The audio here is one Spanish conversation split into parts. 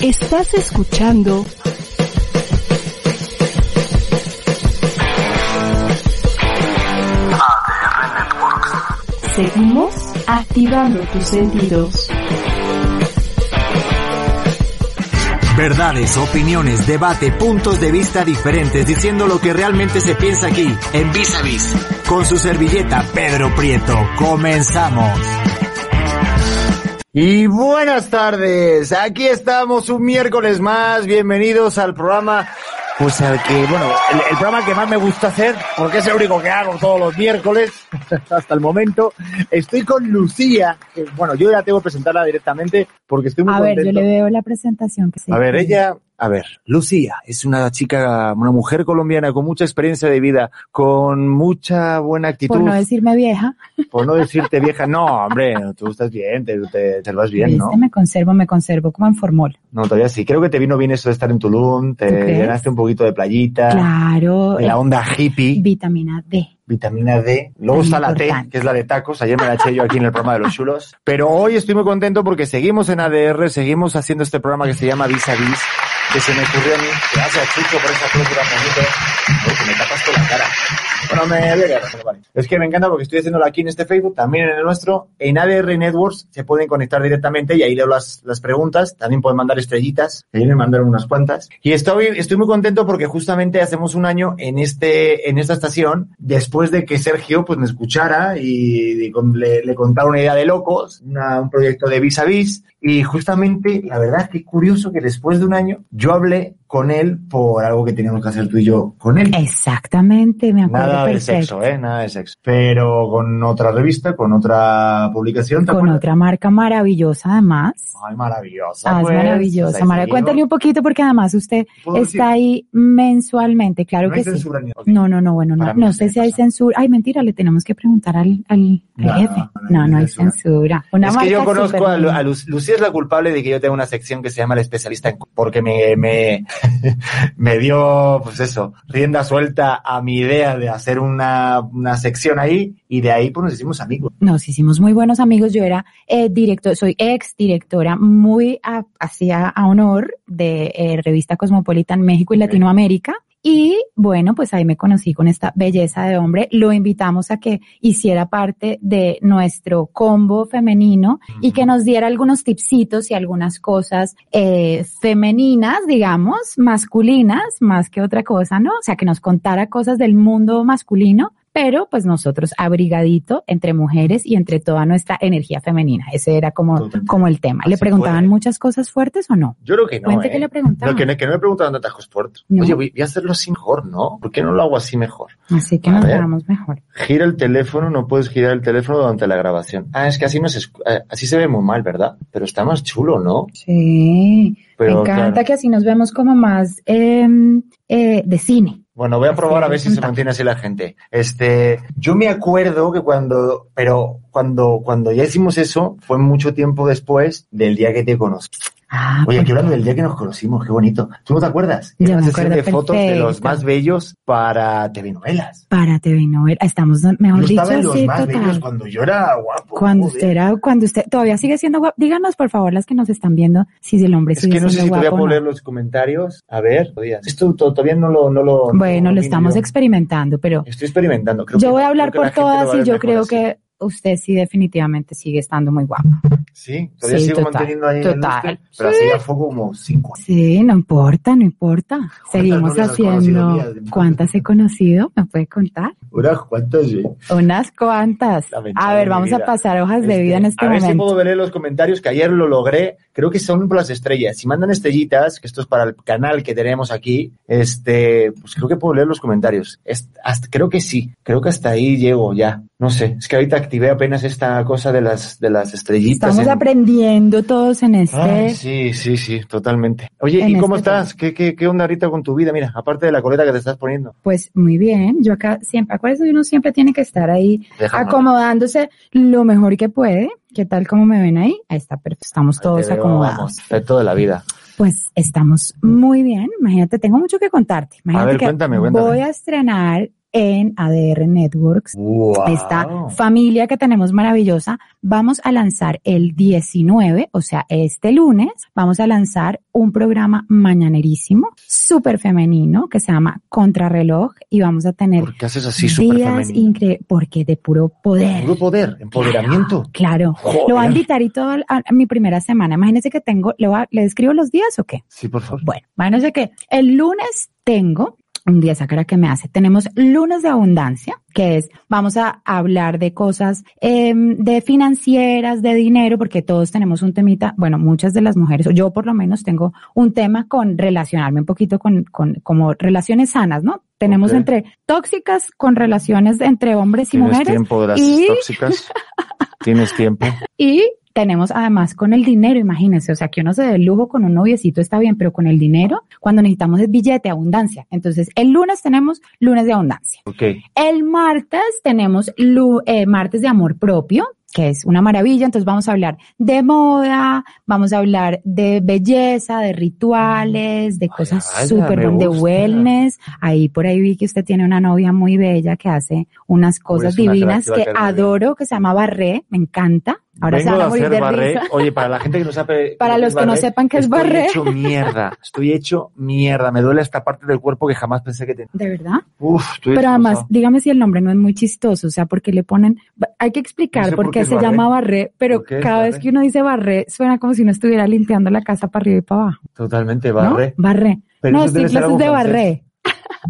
Estás escuchando. Seguimos activando tus sentidos. Verdades, opiniones, debate, puntos de vista diferentes, diciendo lo que realmente se piensa aquí, en Vis a Vis. Con su servilleta Pedro Prieto. Comenzamos. Y buenas tardes, aquí estamos un miércoles más, bienvenidos al programa, pues al que, bueno, el, el programa que más me gusta hacer, porque es el único que hago todos los miércoles, hasta el momento. Estoy con Lucía, que, bueno, yo ya tengo que presentarla directamente, porque estoy muy A ver, yo contento. le veo la presentación que se A ver, ella, a ver, Lucía es una chica, una mujer colombiana con mucha experiencia de vida, con mucha buena actitud, Por no decirme vieja, por no decirte vieja, no, hombre, tú estás bien, te, te, te lo vas bien, ¿no? me conservo, me conservo como en formol. No, todavía sí. Creo que te vino bien eso de estar en Tulum, te llenaste un poquito de playita, Claro, de la eh, onda hippie, vitamina D. vitamina D. Luego está la T, que es la de tacos. Ayer me la eché yo aquí en el programa de los chulos. Pero hoy estoy muy contento porque seguimos en ADR, seguimos haciendo este programa que se llama Vis a Vis, que se me ocurrió a mí. Gracias, Chucho, por esa tan bonito. Porque me tapas con la cara. Bueno, me voy a vale. Es que me encanta porque estoy haciéndolo aquí en este Facebook, también en el nuestro. En ADR Networks se pueden conectar directamente y ahí leo las, las preguntas. También pueden mandar estrellitas. Ayer me mandaron unas cuantas. Y estoy, estoy muy contento porque justamente hacemos un año en este, en esta estación, después de que Sergio pues me escuchara y, y con- le, le contara una idea de locos, una- un proyecto de vis a vis. Y justamente, la verdad que curioso que después de un año yo hablé con él por algo que teníamos que hacer tú y yo con él. Exactamente, me acuerdo Nada de sexo, ¿eh? Nada de sexo. Pero con otra revista, con otra publicación. ¿te Con acuerdas? otra marca maravillosa además. Ay, maravillosa. Ah, es pues. maravillosa. Mara, cuéntale un poquito porque además usted ¿Puedo está decir? ahí mensualmente, claro No que hay sí. censura ni- No, no, no, bueno, no, no sé si hay censura. Ay, mentira, le tenemos que preguntar al, al, al No, jefe. no, No, no, hay hay censura. censura. Una es que yo conozco a, Lu- a Lu- Lucía es la culpable de que yo tenga una sección que se llama el especialista en porque me me, me dio pues eso rienda suelta a mi idea de hacer una, una sección ahí y de ahí pues nos hicimos amigos Nos hicimos muy buenos amigos. Yo era eh, director, soy ex directora muy a- hacía a honor de eh, revista Cosmopolitan México y. Latinoamérica. Y bueno, pues ahí me conocí con esta belleza de hombre. Lo invitamos a que hiciera parte de nuestro combo femenino y que nos diera algunos tipsitos y algunas cosas eh, femeninas, digamos, masculinas, más que otra cosa, ¿no? O sea, que nos contara cosas del mundo masculino, pero pues nosotros abrigadito entre mujeres y entre toda nuestra energía femenina. Ese era como, Totalmente. como el tema. ¿Le preguntaban puede. muchas cosas fuertes o no? yo creo que no Cuente ¿eh? que le preguntaban. No, que, no, que no me preguntaban cosas por No. Oye, voy, voy a hacerlo así mejor, ¿no? ¿Por qué no lo hago así mejor? Así que A nos veamos mejor. Gira el teléfono, no puedes girar el teléfono durante la grabación. Ah, es que así no se, escu- eh, así se ve muy mal, ¿verdad? Pero está más chulo, ¿no? Sí. Pero, me encanta claro. que así nos vemos como más em, eh, de cine. Bueno, voy a probar a ver si se mantiene así la gente. Este, yo me acuerdo que cuando, pero cuando, cuando ya hicimos eso, fue mucho tiempo después del día que te conocí. Ah, Oye, pues, aquí hablando del día que nos conocimos, qué bonito. ¿Tú no te acuerdas? Yo Era me sesión de acuerdo fotos de los más bellos para telenovelas. para TV novela. Estamos, mejor Yo dicho, estaba en los sí, más total. bellos cuando yo era guapo. Cuando joder. usted era, cuando usted todavía sigue siendo guapo, díganos por favor las que nos están viendo si el hombre Es sigue que no sé si todavía guapo o puedo no. leer los comentarios. A ver. Esto to- todavía no lo, no lo. no Bueno, lo estamos experimentando, pero Estoy experimentando. Creo yo que- voy a hablar por todas y yo creo que usted sí definitivamente sigue estando muy guapo. Sí, todavía Sí, sigo total, manteniendo ahí el total. este, pero Sí. hace ya fue como cinco años. Sí, no importa, no importa. Seguimos haciendo. ¿Cuántas he conocido? ¿Me puede contar? Unas cuantas, sí. Unas cuantas. A ver, vamos a pasar hojas de Este, vida en este a ver si momento. puedo ver los comentarios, que ayer lo logré. Creo que son las estrellas. Si mandan estrellitas, que esto es para el canal que tenemos aquí, este, pues creo que puedo leer los comentarios. Es- hasta- creo que sí. Creo que hasta ahí llego ya. No sé. Es que ahorita activé apenas esta cosa de las, de las estrellitas. Estamos en- aprendiendo todos en este. Ay, sí, sí, sí, totalmente. Oye, En ¿y cómo este estás? ¿Qué, qué, qué onda ahorita con tu vida? Mira, aparte de la coleta que te estás poniendo. Pues muy bien, yo acá siempre, acuérdense que uno siempre tiene que estar ahí Déjame. acomodándose lo mejor que puede. ¿Qué tal como me ven ahí? Ahí está perfecto, estamos todos veo, acomodados. perfecto de la vida. Pues estamos muy bien. Imagínate, tengo mucho que contarte. Imagínate ver, que cuéntame, cuéntame. voy a estrenar en ADR Networks Wow. esta familia que tenemos maravillosa. Vamos a lanzar el 19, o sea, este lunes, vamos a lanzar un programa mañanerísimo, súper femenino, que se llama Contrarreloj y vamos a tener ¿Por qué haces así súper femenino? porque de puro poder. Puro poder, empoderamiento. Claro, lo voy a invitar y todo a, mi primera semana. Imagínense que tengo, ¿le, voy a- ¿le describo los días o qué? Sí, por favor. Bueno, imagínense que el lunes tengo un día esa cara que me hace. Tenemos lunes de abundancia, que es, vamos a hablar de cosas em, de financieras, de dinero, porque todos tenemos un temita, bueno, muchas de las mujeres, o yo por lo menos tengo un tema con relacionarme un poquito con, con como relaciones sanas, ¿no? Tenemos entre tóxicas con relaciones entre hombres y ¿Tienes mujeres tiempo de las y- tóxicas? ¿Tienes tiempo? y tenemos además con el dinero, imagínense, o sea, que uno se dé el lujo con un noviecito está bien, pero con el dinero, cuando necesitamos es billete, abundancia. Entonces, el lunes tenemos lunes de abundancia. El martes tenemos eh, martes de amor propio, que es una maravilla. Entonces vamos a hablar de moda, vamos a hablar de belleza, de rituales, de cosas súper de wellness. Ahí por ahí vi que usted tiene una novia muy bella que hace unas cosas una divinas que adoro, que se llama Barré, me encanta. Ahora se Vengo van a de morir hacer de barré. risa. Oye, para la gente que no sabe. Para los es que no barré, sepan qué es barré. Estoy hecho mierda. Estoy hecho mierda. Me duele esta parte del cuerpo que jamás pensé que tenía. ¿De verdad? Uf, estoy Pero además, dígame si el nombre no es muy chistoso, o sea, porque le ponen, hay que explicar No sé por por qué es se barré. llama barré, pero ¿Por qué es cada vez barré? que uno dice barré, suena como si uno estuviera limpiando la casa para arriba y para abajo. Totalmente ¿no? barré. Barré. Pero no, algo de francés. barré.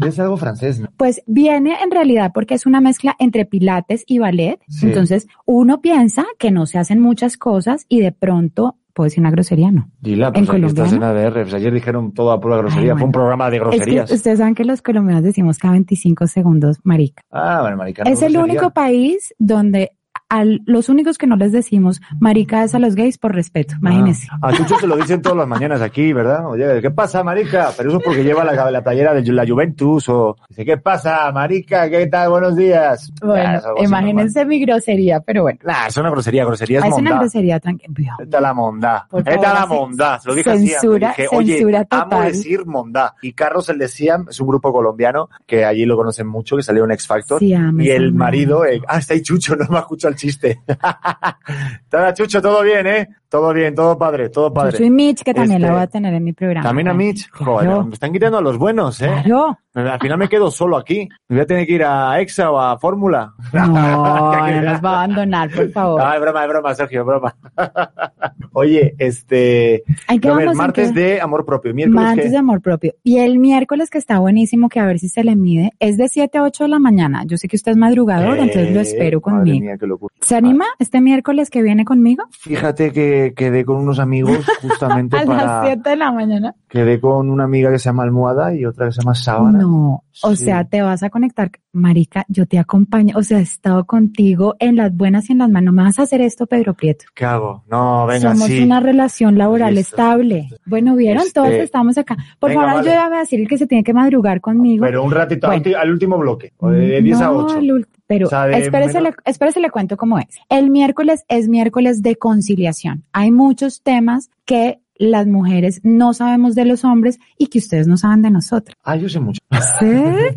Es algo francés, ¿no? Pues viene en realidad porque es una mezcla entre pilates y ballet. Sí. Entonces, uno piensa que no se hacen muchas cosas y de pronto, puedo decir una grosería, ¿no? Dila, ¿En pues aquí estás en? ADR. Pues ayer dijeron todo a pura grosería. Ay, Fue un programa de Es groserías. que ustedes saben que los colombianos decimos cada 25 segundos, marica. Ah, bueno, maricano. Es el único país donde a los únicos que no les decimos marica es a los gays por respeto, imagínense. A Chucho se lo dicen todas las mañanas aquí, ¿verdad? Oye, ¿qué pasa, marica? Pero eso es porque lleva la, la playera de la Juventus o dice, ¿qué pasa, marica? ¿Qué tal? Buenos días. Bueno, es así imagínense mi grosería, pero bueno. Nah, es una grosería, grosería es, Es una mondá. grosería tranquila. Esta la mondá. Esta la sí. mondá. Lo dije Censura- así. Dije, Oye, censura amo total. decir mondá. Y Carlos el de Siam es un grupo colombiano que allí lo conocen mucho, que salió en X Factor. Siam y es el marido, eh, ah, está ahí Chucho, no me ha escuchado el chiste. Tada, Chucho, todo bien, ¿eh? Todo bien, todo padre, todo Yo padre. soy Mitch, que también Este, la voy a tener en mi programa. También a Mitch. Claro, Joder, me están quitando a los buenos, ¿eh? claro. Al final me quedo solo aquí. Me voy a tener que ir a Exa o a Fórmula. No, no nos va a abandonar, por favor. Ah, es broma, es broma, Sergio, es broma. Oye, este. Hay que a ver, vamos en martes de amor propio. Miércoles Martes que. de amor propio. Y el miércoles que está buenísimo, que a ver si se le mide, es de 7 a 8 de la mañana. Yo sé que usted es madrugador, entonces lo espero Madre conmigo. mía. ¿Se anima este miércoles que viene conmigo? Fíjate que quedé con unos amigos justamente A las para. 7 de la mañana. Quedé con una amiga que se llama Almohada y otra que se llama Sábana. No, o Sí. sea, te vas a conectar. Marica, yo te acompaño, o sea, he estado contigo en las buenas y en las malas. No me vas a hacer esto, Pedro Prieto. ¿Qué hago? No, venga, Somos sí. una relación laboral Listo. estable. Bueno, ¿vieron? Este, Todos estamos acá. Por venga, favor, vale. yo ya voy a decir el que se tiene que madrugar conmigo. Pero un ratito, Bueno. al último bloque, de 10 a No, 8. al ul- Pero O sea, espérese, le, espérese le cuento cómo es. El miércoles es miércoles de conciliación. Hay muchos temas que las mujeres no sabemos de los hombres y que ustedes no saben de nosotros. Ah, yo sé mucho. ¿Sí?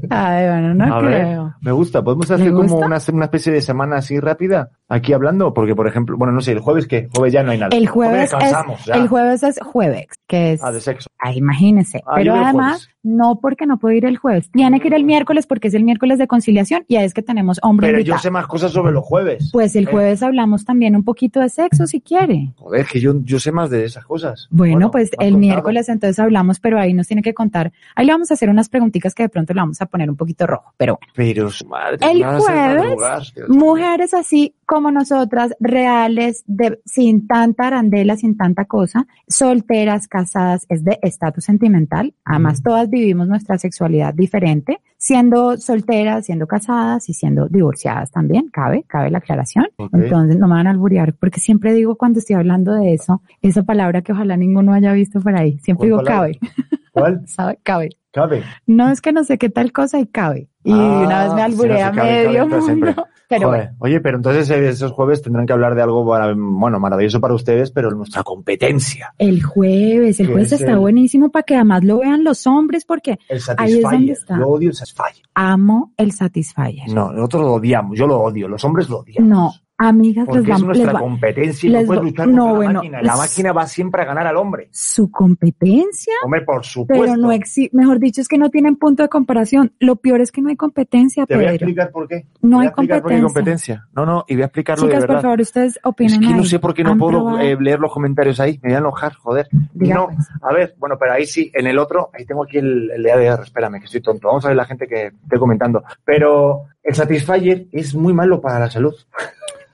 Ay, bueno, no a ver, creo. me gusta. ¿Podemos ¿Le hacer como una, una especie de semana así rápida aquí hablando? Porque, por ejemplo, bueno, no sé, el jueves qué? Jueves ya no hay nada. El jueves es, descansamos, ya. el jueves es jueves, que es, Ah, de sexo. ah, imagínese. Ah, Pero además, no porque no puedo ir el jueves. Tiene que ir el miércoles porque es el miércoles de conciliación y ahí es que tenemos hombre Pero yo sé más cosas sobre los jueves. Pues el Eh, jueves hablamos también un poquito de sexo si quiere. Joder, que yo, yo sé más de esas cosas. Bueno, pues el contado. miércoles entonces hablamos, pero ahí nos tiene que contar. Ahí le vamos a hacer unas preguntitas que de pronto le vamos a poner un poquito rojo. Pero bueno, Pero, su madre, El jueves, mujeres así como nosotras, reales, de, sin tanta arandela, sin tanta cosa, solteras, casadas, es de estatus sentimental. Además, todas vivimos nuestra sexualidad diferente, siendo solteras, siendo casadas y siendo divorciadas también, cabe, cabe la aclaración. Entonces, no me van a alburear, porque siempre digo cuando estoy hablando de eso, esa palabra que ojalá ninguno haya visto por ahí, siempre ¿Cuál digo palabra? cabe, ¿Cuál? ¿sabe? Cabe. Cabe. No es que no sé qué tal cosa y cabe. Y Ah, una vez me no sé, cabe, medio cabe, mundo. Pero Joder. Oye, pero entonces eh, esos jueves tendrán que hablar de algo, bueno, maravilloso para ustedes, pero nuestra competencia. el jueves, el ¿Qué jueves es está el- buenísimo para que además lo vean los hombres porque El Ahí es donde está. Yo odio el Satisfyer. amo el Satisfyer. No, nosotros lo odiamos. Yo lo odio. Los hombres lo odiamos. No, amigas, les Porque es les nuestra va- competencia y no puedes luchar contra no, la bueno, máquina. La es- máquina va siempre a ganar al hombre. su competencia, Hombre, por supuesto. pero no existe, mejor dicho, es que no tienen punto de comparación. Lo peor es que no hay competencia, Te voy a explicar por qué. No voy hay por qué competencia. No, no, y voy a explicarlo Chicas, de por verdad. favor, ustedes Es opinen que no sé por qué no ¿Han puedo eh, leer los comentarios ahí. Me voy a enojar, joder. No, a ver, bueno, pero ahí sí, en el otro, ahí tengo aquí el, el de ADR, espérame, que estoy tonto. Vamos a ver la gente que estoy comentando. Pero el Satisfyer es muy malo para la salud.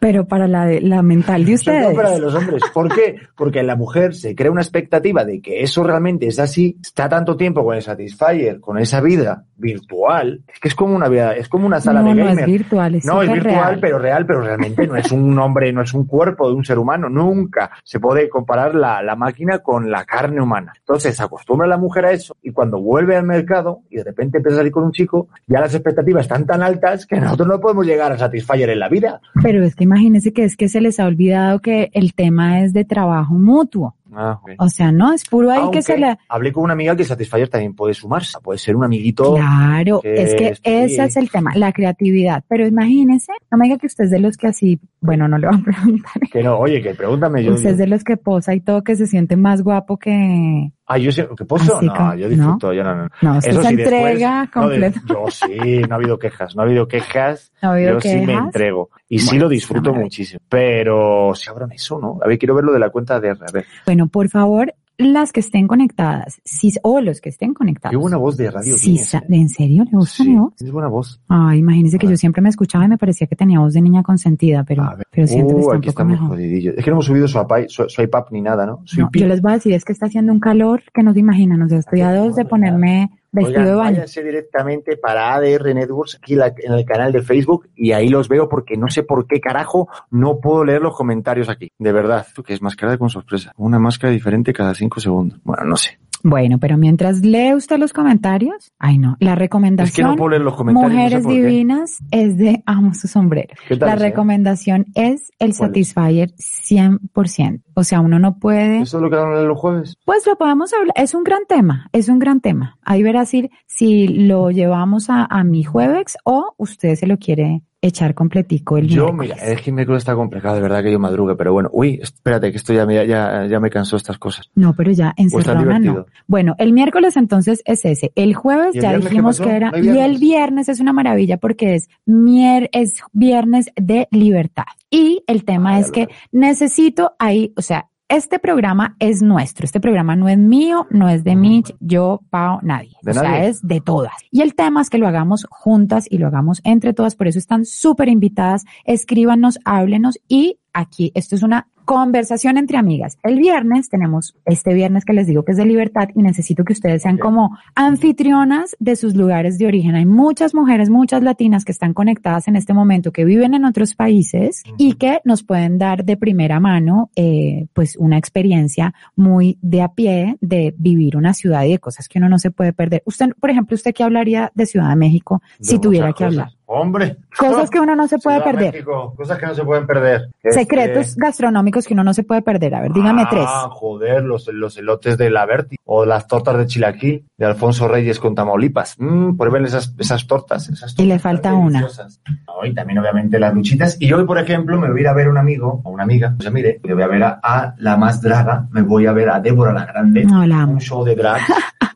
Pero para la, la mental de Sobre todo ustedes. para de los hombres. ¿Por qué? Porque la mujer se crea una expectativa de que eso realmente es así, está tanto tiempo con el Satisfyer, con esa vida virtual, es que es como una vida, es como una sala no, de no gamer. es virtual, es No, es virtual, real. pero real, pero realmente no es un hombre, no es un cuerpo de un ser humano. Nunca se puede comparar la, la máquina con la carne humana. Entonces acostumbra la mujer a eso y cuando vuelve al mercado y de repente empieza a salir con un chico, ya las expectativas están tan altas que nosotros no podemos llegar a Satisfyer en la vida. Pero es que imagínense que es que se les ha olvidado que el tema es de trabajo mutuo. Ah. O sea, no, es puro ahí Aunque que se le... hablé con una amiga que Satisfyer también puede sumarse, puede ser un amiguito. Claro, que es que es- ese es el tema, la creatividad. Pero imagínese, no me diga que usted es de los que así, bueno, no le van a preguntar. Que no, oye, que pregúntame yo. Usted es de los que posa y todo, que se siente más guapo que... Ah, yo sé, ¿qué puedo? Así No, como- yo disfruto, yo no, no. No, Eso sí, después- entrega no, completo. yo sí, no ha habido quejas, no ha habido quejas. ¿No ha habido yo sí me entrego. Y sí lo disfruto muchísimo. Pero si abran eso, ¿no? A ver, quiero ver lo de la cuenta de R. A ver, Bueno, por favor, las que estén conectadas, si, o los que estén conectados. qué buena voz de radio sa- ¿eh? ¿En serio le gusta Sí, mi voz? tienes buena voz. Ay, imagínese que ver. yo siempre me escuchaba y me parecía que tenía voz de niña consentida, pero, pero siento que Uh, está un poco mejor. jodidillos. Es que no hemos subido su, iPad- su, su iPad ni nada, ¿no? Su No, yo les voy a decir, es que está haciendo un calor que no se imaginan. O sea, estoy a dos de ponerme vestido Oigan, de baño. váyanse directamente para ADR Networks aquí la- en el canal de Facebook y ahí los veo porque no sé por qué carajo no puedo leer los comentarios aquí. De verdad, tú que es máscara con sorpresa. Una máscara diferente cada cinco segundos. Bueno, no sé. Bueno, pero mientras lee usted los comentarios, ay no, la Es que recomendación no puedo leer los comentarios. no sé Mujeres. Divinas es de Amo su sombrero. ¿Qué tal La eh? recomendación es el. Satisfyer 100%. O sea, uno no puede ¿Eso es lo que dan los jueves? Pues lo podemos hablar, es un gran tema, es un gran tema. Ahí verás si, si lo llevamos a, a mi jueves o usted se lo quiere echar completico el Yo, miércoles. mira, es que el miércoles está complicado, de verdad que yo madrugue, pero bueno, uy, espérate, que esto ya, me- ya, ya me cansó estas cosas. No, pero ya está encerrona no. Bueno, el miércoles entonces es ese. El jueves ¿Y el ya dijimos que era ¿No hay y el viernes? es una maravilla porque es mier es viernes de libertad. Y el tema Ay, es que necesito ahí, o sea, este programa es nuestro. Este programa no es mío, no es de Mitch, yo, Pau, nadie. ¿De o sea, nadie? es de todas. Y el tema es que lo hagamos juntas y lo hagamos entre todas. Por eso están súper invitadas. Escríbanos, háblenos y aquí, esto es una conversación entre amigas. El viernes tenemos este viernes que les digo que es de libertad y necesito que ustedes sean como anfitrionas de sus lugares de origen. Hay muchas mujeres, muchas latinas que están conectadas en este momento, que viven en otros países y que nos pueden dar de primera mano, eh, pues una experiencia muy de a pie de vivir una ciudad y de cosas que uno no se puede perder. Usted, por ejemplo, usted qué hablaría de Ciudad de México De si tuviera que cosas. hablar. Hombre. Cosas que uno no se puede Ciudad perder. México, cosas que no se pueden perder. Secretos Este, gastronómicos que uno no se puede perder. A ver, dígame ah, tres. joder, los, los elotes de la Berti o las tortas de chilaquil de Alfonso Reyes con Tamaulipas. Mmm, prueben esas, esas tortas. Esas Y le tortas falta una. deliciosas. No, y también obviamente las luchitas. Y hoy, por ejemplo, me voy a ir a ver a un amigo o una amiga. O sea, mire, me voy a ver a, a la más draga. Me voy a ver a Débora la Grande. No, la amo. un show de drag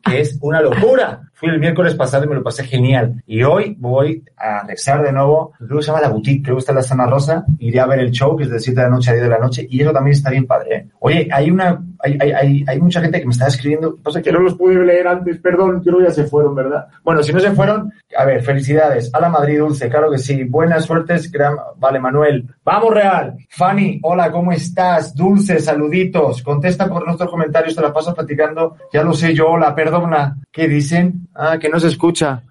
que es una locura. Fui el miércoles pasado y me lo pasé genial. Y hoy voy a regresar de nuevo, creo que se llama La Boutique, creo que está en la zona rosa. Iré a ver el show, que es de 7 de la noche a 10 de la noche, y eso también está bien padre. ¿eh? Oye, hay una, hay, hay, hay, mucha gente que me está escribiendo. Pasa que no los pude leer antes, perdón, creo que ya se fueron, ¿verdad? Bueno, si no se fueron, a ver, felicidades. A la Madrid Dulce, claro que sí. Buenas suertes, gran... Vale, Manuel. Vamos, Real. Fanny, hola, ¿cómo estás? Dulce, saluditos. Contesta por nuestros comentarios, te la paso platicando. Ya lo sé yo, hola, perdona. ¿Qué dicen? Ah, que no se escucha.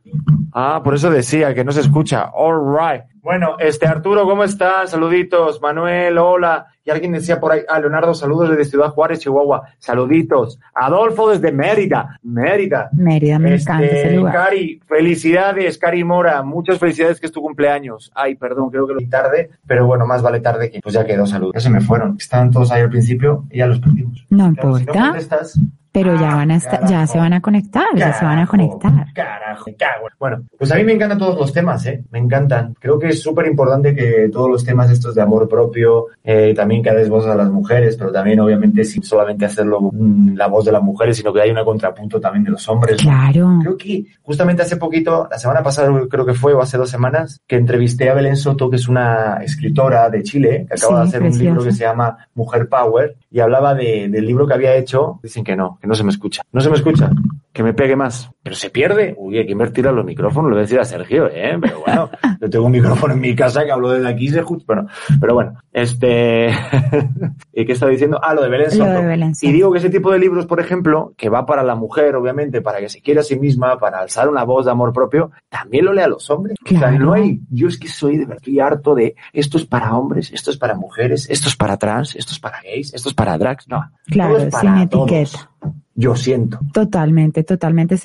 Ah, por eso decía que no se escucha. All right. Bueno, este Arturo, ¿cómo estás? Saluditos. Manuel, hola. Y alguien decía por ahí, ah, Leonardo, saludos desde Ciudad Juárez, Chihuahua. Saluditos. Adolfo desde Mérida. Mérida. Mérida, me encanta ese Este, lugar. Cari, felicidades, Cari Mora. Muchas felicidades que es tu cumpleaños. Ay, perdón, creo que lo vi tarde, pero bueno, más vale tarde que pues ya quedó salud. Ya se me fueron. Estaban todos ahí al principio y ya los perdimos. No Claro, si no importa, contestas, pero ya Ah, van a estar, ya carajo. se van a conectar, ya se van a Carajo, conectar. Carajo, me cago. en- Bueno, pues a mí me encantan todos los temas, ¿eh? Me encantan. Creo que es súper importante que todos los temas estos de amor propio, eh, también que des voz a las mujeres, pero también obviamente sin solamente hacerlo mm, la voz de las mujeres, sino que hay una contrapunto también de los hombres. Claro. Creo que justamente hace poquito, la semana pasada creo que fue, o hace dos semanas, que entrevisté a Belén Soto, que es una escritora de Chile, que acaba Sí, de hacer un libro que se llama Mujer Power, y hablaba de- del libro que había hecho. Dicen que no, que no se me escucha. No se me escucha, que me pegue más. Pero se pierde. Uy, hay que invertir a los micrófonos, lo voy a decir a Sergio, ¿eh? Pero bueno, yo tengo un micrófono en mi casa que hablo desde aquí y se escucha. Bueno, pero bueno, este... ¿Y qué estaba diciendo? Ah, lo de Belén Lo Soto. de Belén Y Soto. digo que ese tipo de libros, por ejemplo, que va para la mujer, obviamente, para que se quiera a sí misma, para alzar una voz de amor propio, también lo lea a los hombres. O sea, Claro. no hay, yo es que soy de verdad estoy harto de esto es para hombres, esto es para mujeres, esto es para trans, esto es para gays, esto es para drags. No. Claro, todo es sin para todos. etiqueta. Yo siento. Totalmente, totalmente.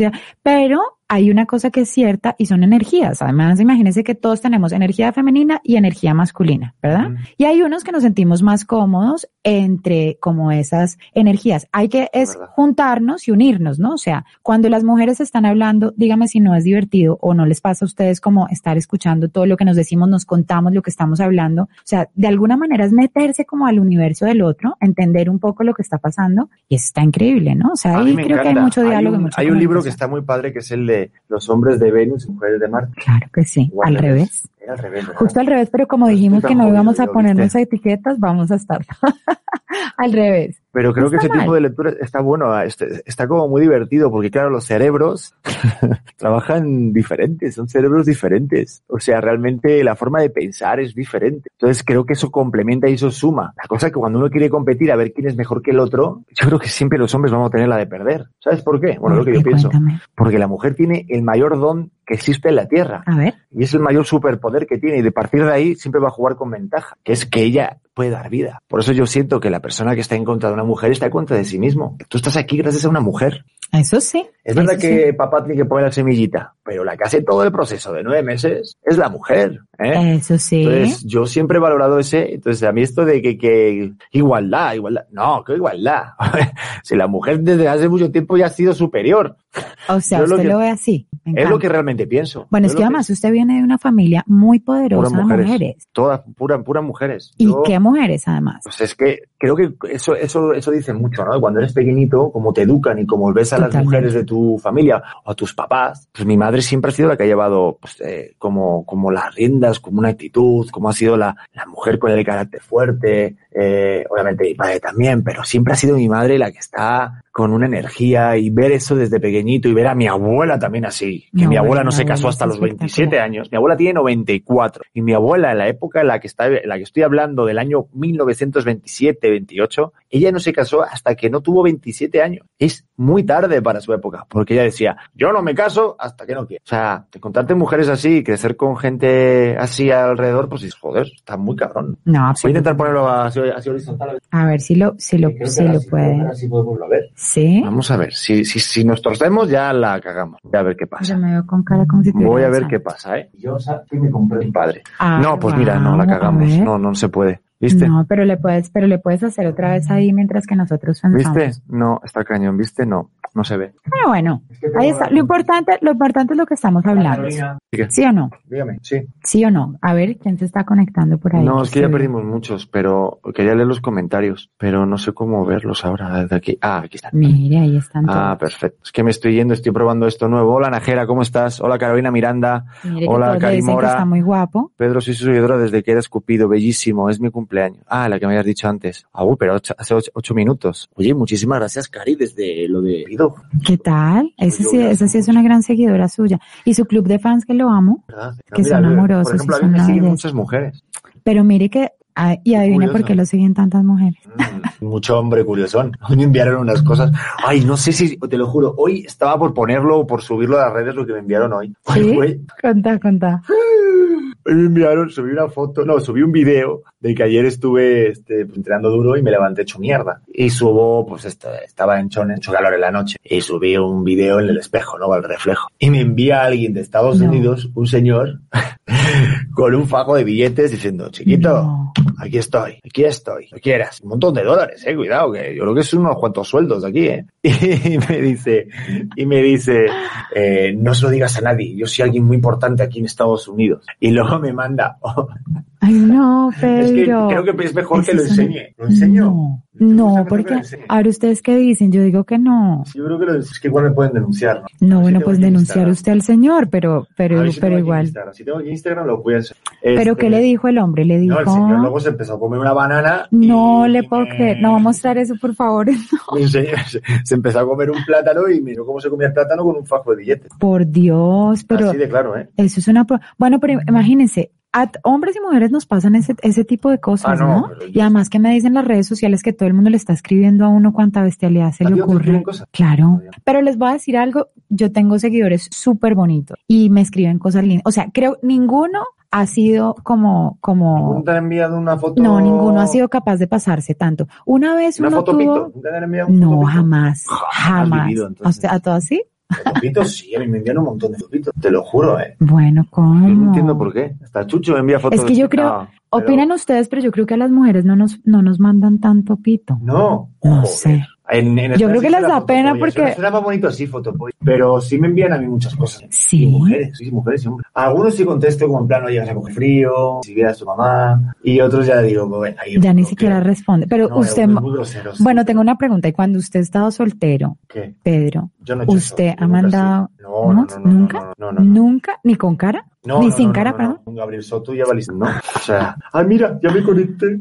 Pero hay una cosa que es cierta y son energías. Además, imagínense que todos tenemos energía femenina y energía masculina, ¿verdad? Y hay unos que nos sentimos más cómodos entre como esas energías. Hay que es verdad. juntarnos y unirnos, ¿no? O sea, cuando las mujeres están hablando, dígame si no es divertido o no les pasa a ustedes como estar escuchando todo lo que nos decimos, nos contamos lo que estamos hablando. O sea, de alguna manera es meterse como al universo del otro, entender un poco lo que está pasando y eso está increíble, ¿no? O sea, ahí creo que hay mucho diálogo. y un, mucha hay un libro que está muy padre que es el de los hombres de Venus y mujeres de Marte. Claro que sí, al revés. Era al revés. ¿verdad? Justo al revés, pero como Pues dijimos estoy que no íbamos a ¿lo ponernos etiquetas, vamos a estar al revés. Pero creo que ese tipo mal. de lectura está bueno, este- está como muy divertido, porque claro, los cerebros trabajan diferentes, son cerebros diferentes. O sea, realmente la forma de pensar es diferente. Entonces creo que eso complementa y eso suma. La cosa es que cuando uno quiere competir a ver quién es mejor que el otro, yo creo que siempre los hombres vamos a tener la de perder. ¿Sabes por qué? Bueno, lo que yo pienso. cuéntame. Porque la mujer tiene el mayor don que existe en la Tierra. A ver, Y es el mayor superpoder que tiene y de partir de ahí siempre va a jugar con ventaja, que es que ella puede dar vida. Por eso yo siento que la persona que está en contra de una mujer está en contra de sí mismo. Tú estás aquí gracias a una mujer. Eso sí. Es verdad eso que papá tiene que poner la semillita, pero la que hace todo el proceso de nueve meses es la mujer. ¿eh? sí. Eso sí. Entonces, yo siempre he valorado ese, entonces a mí esto de que, que igualdad, igualdad, no, que igualdad. si la mujer desde hace mucho tiempo ya ha sido superior, o sea, yo lo usted que- lo ve así. es lo que realmente pienso. Bueno, Yo es que además usted viene de una familia muy poderosa de mujeres, mujeres. todas, puras, puras mujeres. ¿Y Yo- qué mujeres además? Pues es que creo que eso, eso, eso dice mucho, ¿no? Cuando eres pequeñito, como te educan y como ves a las Totalmente. mujeres de tu familia o a tus papás, pues mi madre siempre ha sido la que ha llevado pues, eh, como, como las riendas, como una actitud, como ha sido la, la mujer con el carácter fuerte, eh, obviamente mi padre también, pero siempre ha sido mi madre la que está con una energía y ver eso desde pequeñito y ver a mi abuela también así, que No, mi abuela no se casó hasta es los 27 espectacular. años, mi abuela tiene 94 y mi abuela en la época en la que está, en la que estoy hablando del año 1927, 28, ella no se casó hasta que no tuvo 27 años. Es muy tarde para su época, porque ella decía, yo no me caso hasta que no quiera. O sea, te contarte mujeres así y crecer con gente así alrededor, pues dices, joder, está muy cabrón. No, Voy a intentar ponerlo así, así horizontal. A ver si lo, si lo, si lo sí, puede. sí podemos ver. Sí. Vamos a ver, si, si, si nos torcemos ya la cagamos. Voy a ver qué Yo pasa. me veo con cara como si Voy a ver qué pasa, ¿eh? Yo, o sea, que me compré mi padre. Ah, no, pues mira, no, la cagamos. No, no se puede. ¿Viste? No, pero le puedes, pero le puedes hacer otra vez ahí mientras que nosotros pensamos. ¿Viste? No, está cañón, ¿viste? No, no se ve. Pero bueno, que tengo ahí está. Lo importante, lo importante es lo que estamos hablando. ¿Sí o no? Dígame, sí. ¿Sí o no? A ver, ¿quién se está conectando por ahí? No, es que ya perdimos muchos, pero quería leer los comentarios, pero no sé cómo verlos ahora desde aquí. Ah, aquí están. Mire, ahí están Ah, todos. perfecto. Es que me estoy yendo, estoy probando esto nuevo. Hola Najera, ¿cómo estás? Hola Carolina Miranda. Mire que hola, que Carimora. está muy guapo. Pedro, soy su seguidora desde que era escupido, bellísimo, es mi cumpleaños. Cumpleaños. Ah, la que me habías dicho antes. Ah, uy, pero ocho- hace ocho, ocho minutos. Oye, muchísimas gracias, Cari, desde lo de Pido. ¿Qué tal? Esa sí, esa sí es una gran seguidora suya. Y su club de fans que lo amo. ¿verdad? Que son mira, amorosos Por ejemplo, y a mí son me siguen muchas mujeres. Pero mire que, ah, y adivina por qué lo siguen tantas mujeres. Mm, mucho hombre curiosón. Hoy me enviaron unas cosas. Ay, no sé si, te lo juro, hoy estaba por ponerlo o por subirlo a las redes lo que me enviaron hoy. ¿Sí? güey, Contá, contá. hoy me enviaron, subí una foto, no, subí un video de que ayer estuve este, entrenando duro y me levanté hecho mierda. Y subo, pues esto, estaba en Chone, mucho calor en la noche, y subí un video en el espejo, ¿no? Al reflejo. Y me envía alguien de Estados No. Unidos, un señor, con un fajo de billetes diciendo, chiquito, No. Aquí estoy, aquí estoy, lo quieras. Un montón de dólares, eh, cuidado, que yo creo que son unos cuantos sueldos aquí, eh. Y me dice, y me dice, eh, no se lo digas a nadie, yo soy alguien muy importante aquí en Estados Unidos. Y luego me manda, oh, Ay, no, es que Pedro. creo que es mejor que lo es enseñe. ¿Lo enseño? No, no, es porque ahora ustedes qué dicen, yo digo que no. Yo creo que lo- es que igual me pueden denunciar, ¿no? No, bueno, pues denunciar usted al señor, pero, pero, si pero igual. Si tengo aquí Instagram lo voy a hacer. Pero Este, ¿qué le dijo el hombre? Le dijo, No, el señor luego se empezó a comer una banana. no y- le puedo creer, no va a mostrar eso, por favor. se, se empezó a comer un plátano y miró cómo se comía el plátano con un fajo de billetes. Por Dios, pero Así de claro, ¿eh? eso es una... Bueno, pero imagínense, a hombres y mujeres nos pasan ese, ese tipo de cosas, Ah, no, ¿no? Y además que me dicen las redes sociales que todo el mundo le está escribiendo a uno cuánta bestialidad se ¿A le ocurre. Claro. Pero les voy a decir algo, yo tengo seguidores súper bonitos y me escriben cosas lindas. O sea, creo ninguno ha sido como, como, ¿Nunca te han enviado una foto? no, ninguno ha sido capaz de pasarse tanto. Una vez ¿Una uno foto tuvo, pito? ¿Nunca te han enviado una no, foto pito? jamás, jamás. vivido, ¿A usted, a todo así? Fotopitos, sí, a mí me envían un montón de fotopitos, te lo juro, ¿eh? Bueno, ¿cómo? Yo no entiendo por qué. Hasta Chucho me envía fotos. Es que yo creo, No, pero- opinan ustedes, pero yo creo que a las mujeres no nos, no nos mandan tanto pito. No. No joder. sé. En- en Yo creo que les da pena porque- Suena, más bonito así, fotopolla. Pero sí me envían a mí muchas cosas. Sí. Y mujeres, sí, mujeres y hombres. Algunos sí contesto como en plan, no llegas a coger frío, si vieras a tu mamá. Y otros ya digo, pues bueno, ahí Ya ni siquiera responde. Pero no, usted, groseros. bueno, tengo una pregunta. Y cuando usted ha estado soltero, ¿Qué? Pedro, Yo no he ¿usted eso, ha mandado, sí. No, no, no, nunca? ¿Nunca? ¿Ni con cara? No, ¿Ni no, sin no, cara, perdón? no. Gabriel Soto ya valiste. No. O sea, ay, mira, ya me conecté.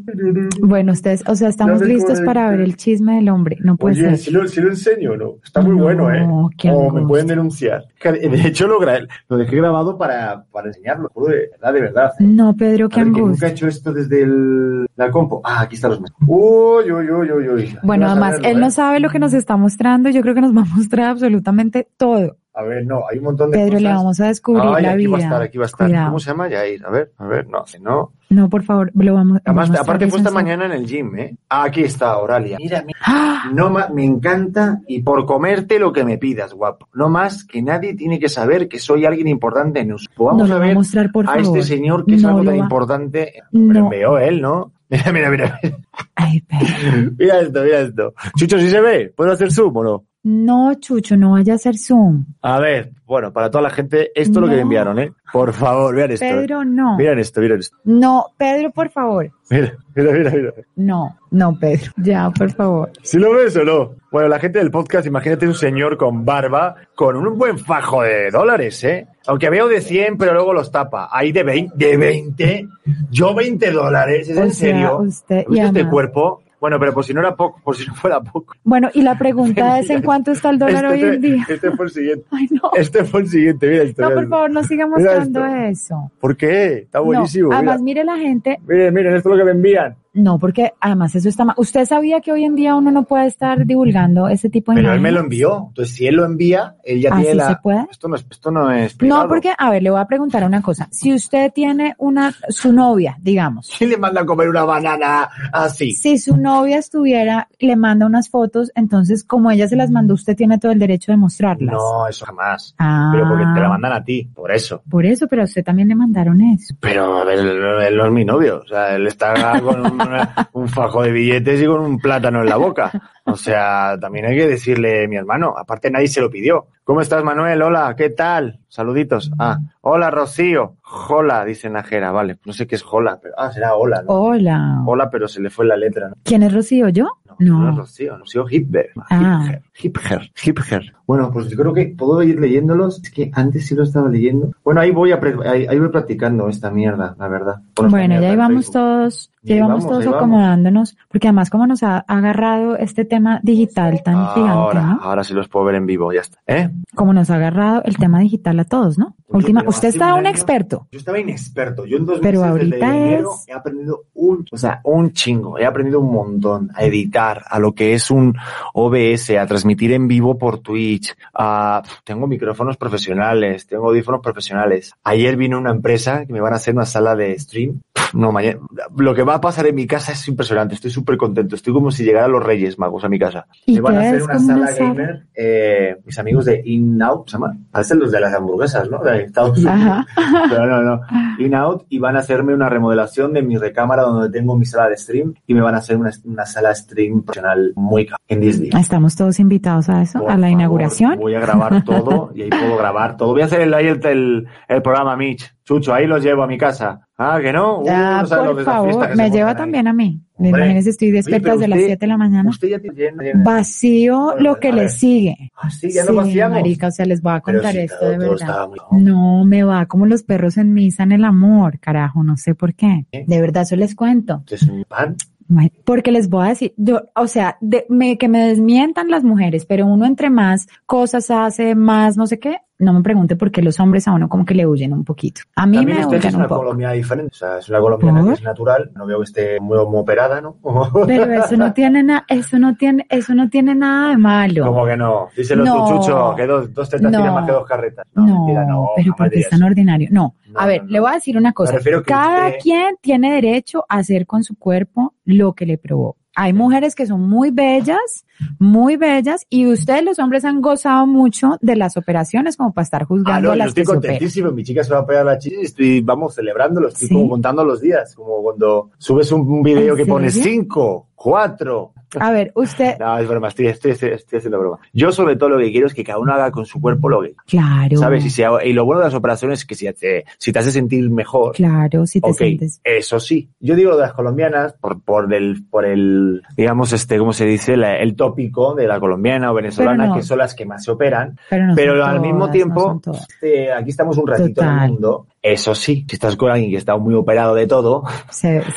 Bueno, ustedes, o sea, estamos me listos para conecté. ver el chisme del hombre. No puede Oye, ser. si lo, si lo enseño, ¿no? Está muy No, bueno, ¿eh? O me angustia. pueden denunciar. De hecho, lo, gra- lo dejé grabado para, para enseñarlo, de verdad, de verdad. No, Pedro, qué A ver, que nunca he angustia. hecho esto desde el, la compo. Ah, aquí están los mensajes. Uy, uy, uy, uy, uy. Bueno, además, verlo, él no sabe lo que nos está mostrando. Yo creo que nos va a mostrar absolutamente todo. A ver, no, hay un montón de Pedro, cosas. le vamos a descubrir Ay, la aquí vida. va a estar, aquí va a estar. Cuidado. ¿Cómo se llama? Yair. A ver, a ver, no, si no. No, por favor, lo vamos Además, vamos a aparte fue esta mañana en el gym, ¿eh? Ah, aquí está, Oralia. Mira, mira. ¡Ah! No me encanta y por comerte lo que me pidas, guapo. No más que nadie tiene que saber que soy alguien importante en us. No Vamos a mostrar, por a favor. este señor que es algo tan va- importante. No. envió él, ¿no? Mira, mira, mira. Ay, Pedro. Mira esto, mira esto. Chucho, ¿sí se ve? ¿Puedo hacer zoom o no? No, Chucho, no vaya a hacer zoom. A ver, bueno, para toda la gente, esto es lo que me enviaron, ¿eh? Por favor, vean esto. Pedro, no. Miren esto, miren esto. No, Pedro, por favor. Mira, mira, mira, mira. No, no, Pedro. Ya, por favor. ¿Sí lo ves o no? Bueno, la gente del podcast, imagínate un señor con barba, con un buen fajo de dólares, ¿eh? Aunque veo de 100, pero luego los tapa. Ahí de 20, de 20, yo 20 dólares, ¿es O en sea, serio? usted- ¿Viste este cuerpo? Bueno, pero por si no era poco, por si no fuera poco. Bueno, y la pregunta es en cuánto está el dólar Este hoy en fue- día. Este fue el siguiente. Ay, no. Este fue el siguiente, mira esto. No, mira por favor, no siga mostrando eso. ¿Por qué? Está buenísimo. No, además, mira. mire la gente. Miren, miren, esto es lo que me envían. No, porque además eso está mal. ¿Usted sabía que hoy en día uno no puede estar divulgando ese tipo de Pero él me lo imágenes? envió. Entonces, si él lo envía, él ya ¿Ah, tiene sí la... se puede? Esto no es, esto no es privado. No, porque, a ver, le voy a preguntar una cosa. Si usted tiene una, su novia, digamos, ¿Quién le manda a comer una banana así? si su novia estuviera, le manda unas fotos, entonces como ella se las mandó, usted tiene todo el derecho de mostrarlas. No, eso jamás. Ah. Pero porque te la mandan a ti, por eso. Por eso, pero a usted también le mandaron eso. Pero a ver, él, no es mi novio. O sea, él está con una- un fajo de billetes y con un plátano en la boca. O sea, también hay que decirle mi hermano. Aparte nadie se lo pidió. ¿Cómo estás, Manuel? Hola, ¿qué tal? Saluditos. Ah, hola, Rocío. Jola, dice Najera. Vale, no sé qué es Jola, pero ah, será hola, ¿no? Hola. Hola, pero se le fue la letra, ¿no? ¿Quién es Rocío? ¿Yo? No, No. no es Rocío, Rocío Hipber. Ah. Hipger, Hipger. Bueno, pues yo creo que puedo ir leyéndolos. Es que antes sí lo estaba leyendo. Bueno, ahí voy, a ahí, ahí voy practicando esta mierda, la verdad. Bueno, mierda ya íbamos todos, ya íbamos todos acomodándonos, porque además como nos ha agarrado este tema digital tan gigante, Ahora, ¿no? ahora sí los puedo ver en vivo, ya está. ¿Eh? Como nos ha agarrado el tema digital a todos, ¿no? Yo Última, usted está un experto. Yo estaba inexperto. Yo en dos Pero meses desde ahorita enero es- he aprendido un, o sea, un chingo. He aprendido un montón a editar, a lo que es un OBS, a transmitir en vivo por Twitch. A, tengo micrófonos profesionales, tengo audífonos profesionales. Ayer vino una empresa que me van a hacer una sala de stream. No, mañana, lo que va a pasar en mi casa es impresionante. Estoy súper contento. Estoy como si llegaran los Reyes Magos a mi casa. ¿Y me van a hacer una sala gamer, eh, mis amigos de In-Out, ¿se llama? Parecen los de las hamburguesas, ¿no? De Estados Unidos. Pero no, no. In-Out y van a hacerme una remodelación de mi recámara donde tengo mi sala de stream y me van a hacer una, una sala stream profesional muy en Disney. Estamos todos invitados a eso, Por a la favor, inauguración. Voy a grabar todo y ahí puedo grabar todo. Voy a hacer el, el, el, el programa Mitch. Chucho, ahí los llevo a mi casa. Ah, que no. Uh, no sabes lo por favor, me lleva ahí. también a mí. Hombre. Imagínense, estoy despierta desde las usted- 7 de la mañana. Usted ya tiene Vacío Bueno, lo que le sigue. Ah, sí, ya no vaciamos. marica, o sea, les voy a contar esto de verdad. muy- No, me va como los perros en misa en el amor, carajo, no sé por qué. ¿Eh? De verdad, eso les cuento. ¿Usted es un pan? Porque les voy a decir, yo, o sea, de- me, que me desmientan las mujeres, pero uno entre más cosas hace, más no sé qué, no me pregunte por qué los hombres a uno como que le huyen un poquito. A mí También me usted es una poco. diferente. O sea, es una colombiana ¿Por? que es natural. No veo que esté muy, muy operada, ¿no? Pero eso no tiene nada, eso no tiene, eso no tiene nada de malo. Como que no. Díselo No. tú, Chucho, que dos, dos tetas No. tienen más que dos carretas. No, mentira, no. pero porque es tan ordinario. No, No, a ver, no, no. le voy a decir una cosa. Cada usted- quien tiene derecho a hacer con su cuerpo lo que le probó. Hay mujeres que son muy bellas, muy bellas, y ustedes los hombres han gozado mucho de las operaciones como para estar Ah, juzgando no, a yo las estoy que contentísimo. Mi chica se va a operar la chicha y estoy, vamos, celebrándolo. Estoy ¿Sí? como contando los días. Como cuando subes un, un video ¿En que pone cinco, cuatro. A ver, usted, No, es broma, estoy, estoy, estoy, estoy haciendo broma. Yo sobre todo lo que quiero es que cada uno haga con su cuerpo lo que claro, ¿Sabes? Y, y lo bueno de las operaciones es que si te, si te hace sentir mejor, claro, si te ok, sientes. eso sí. Yo digo de las colombianas por, por el, por el, digamos, este, ¿cómo se dice? La- el tópico de la colombiana o venezolana, no. que son las que más se operan. Pero, no Pero son al mismo todas, tiempo, este, aquí estamos un ratito en Total. el mundo. Eso sí, si estás con alguien que está muy operado de todo,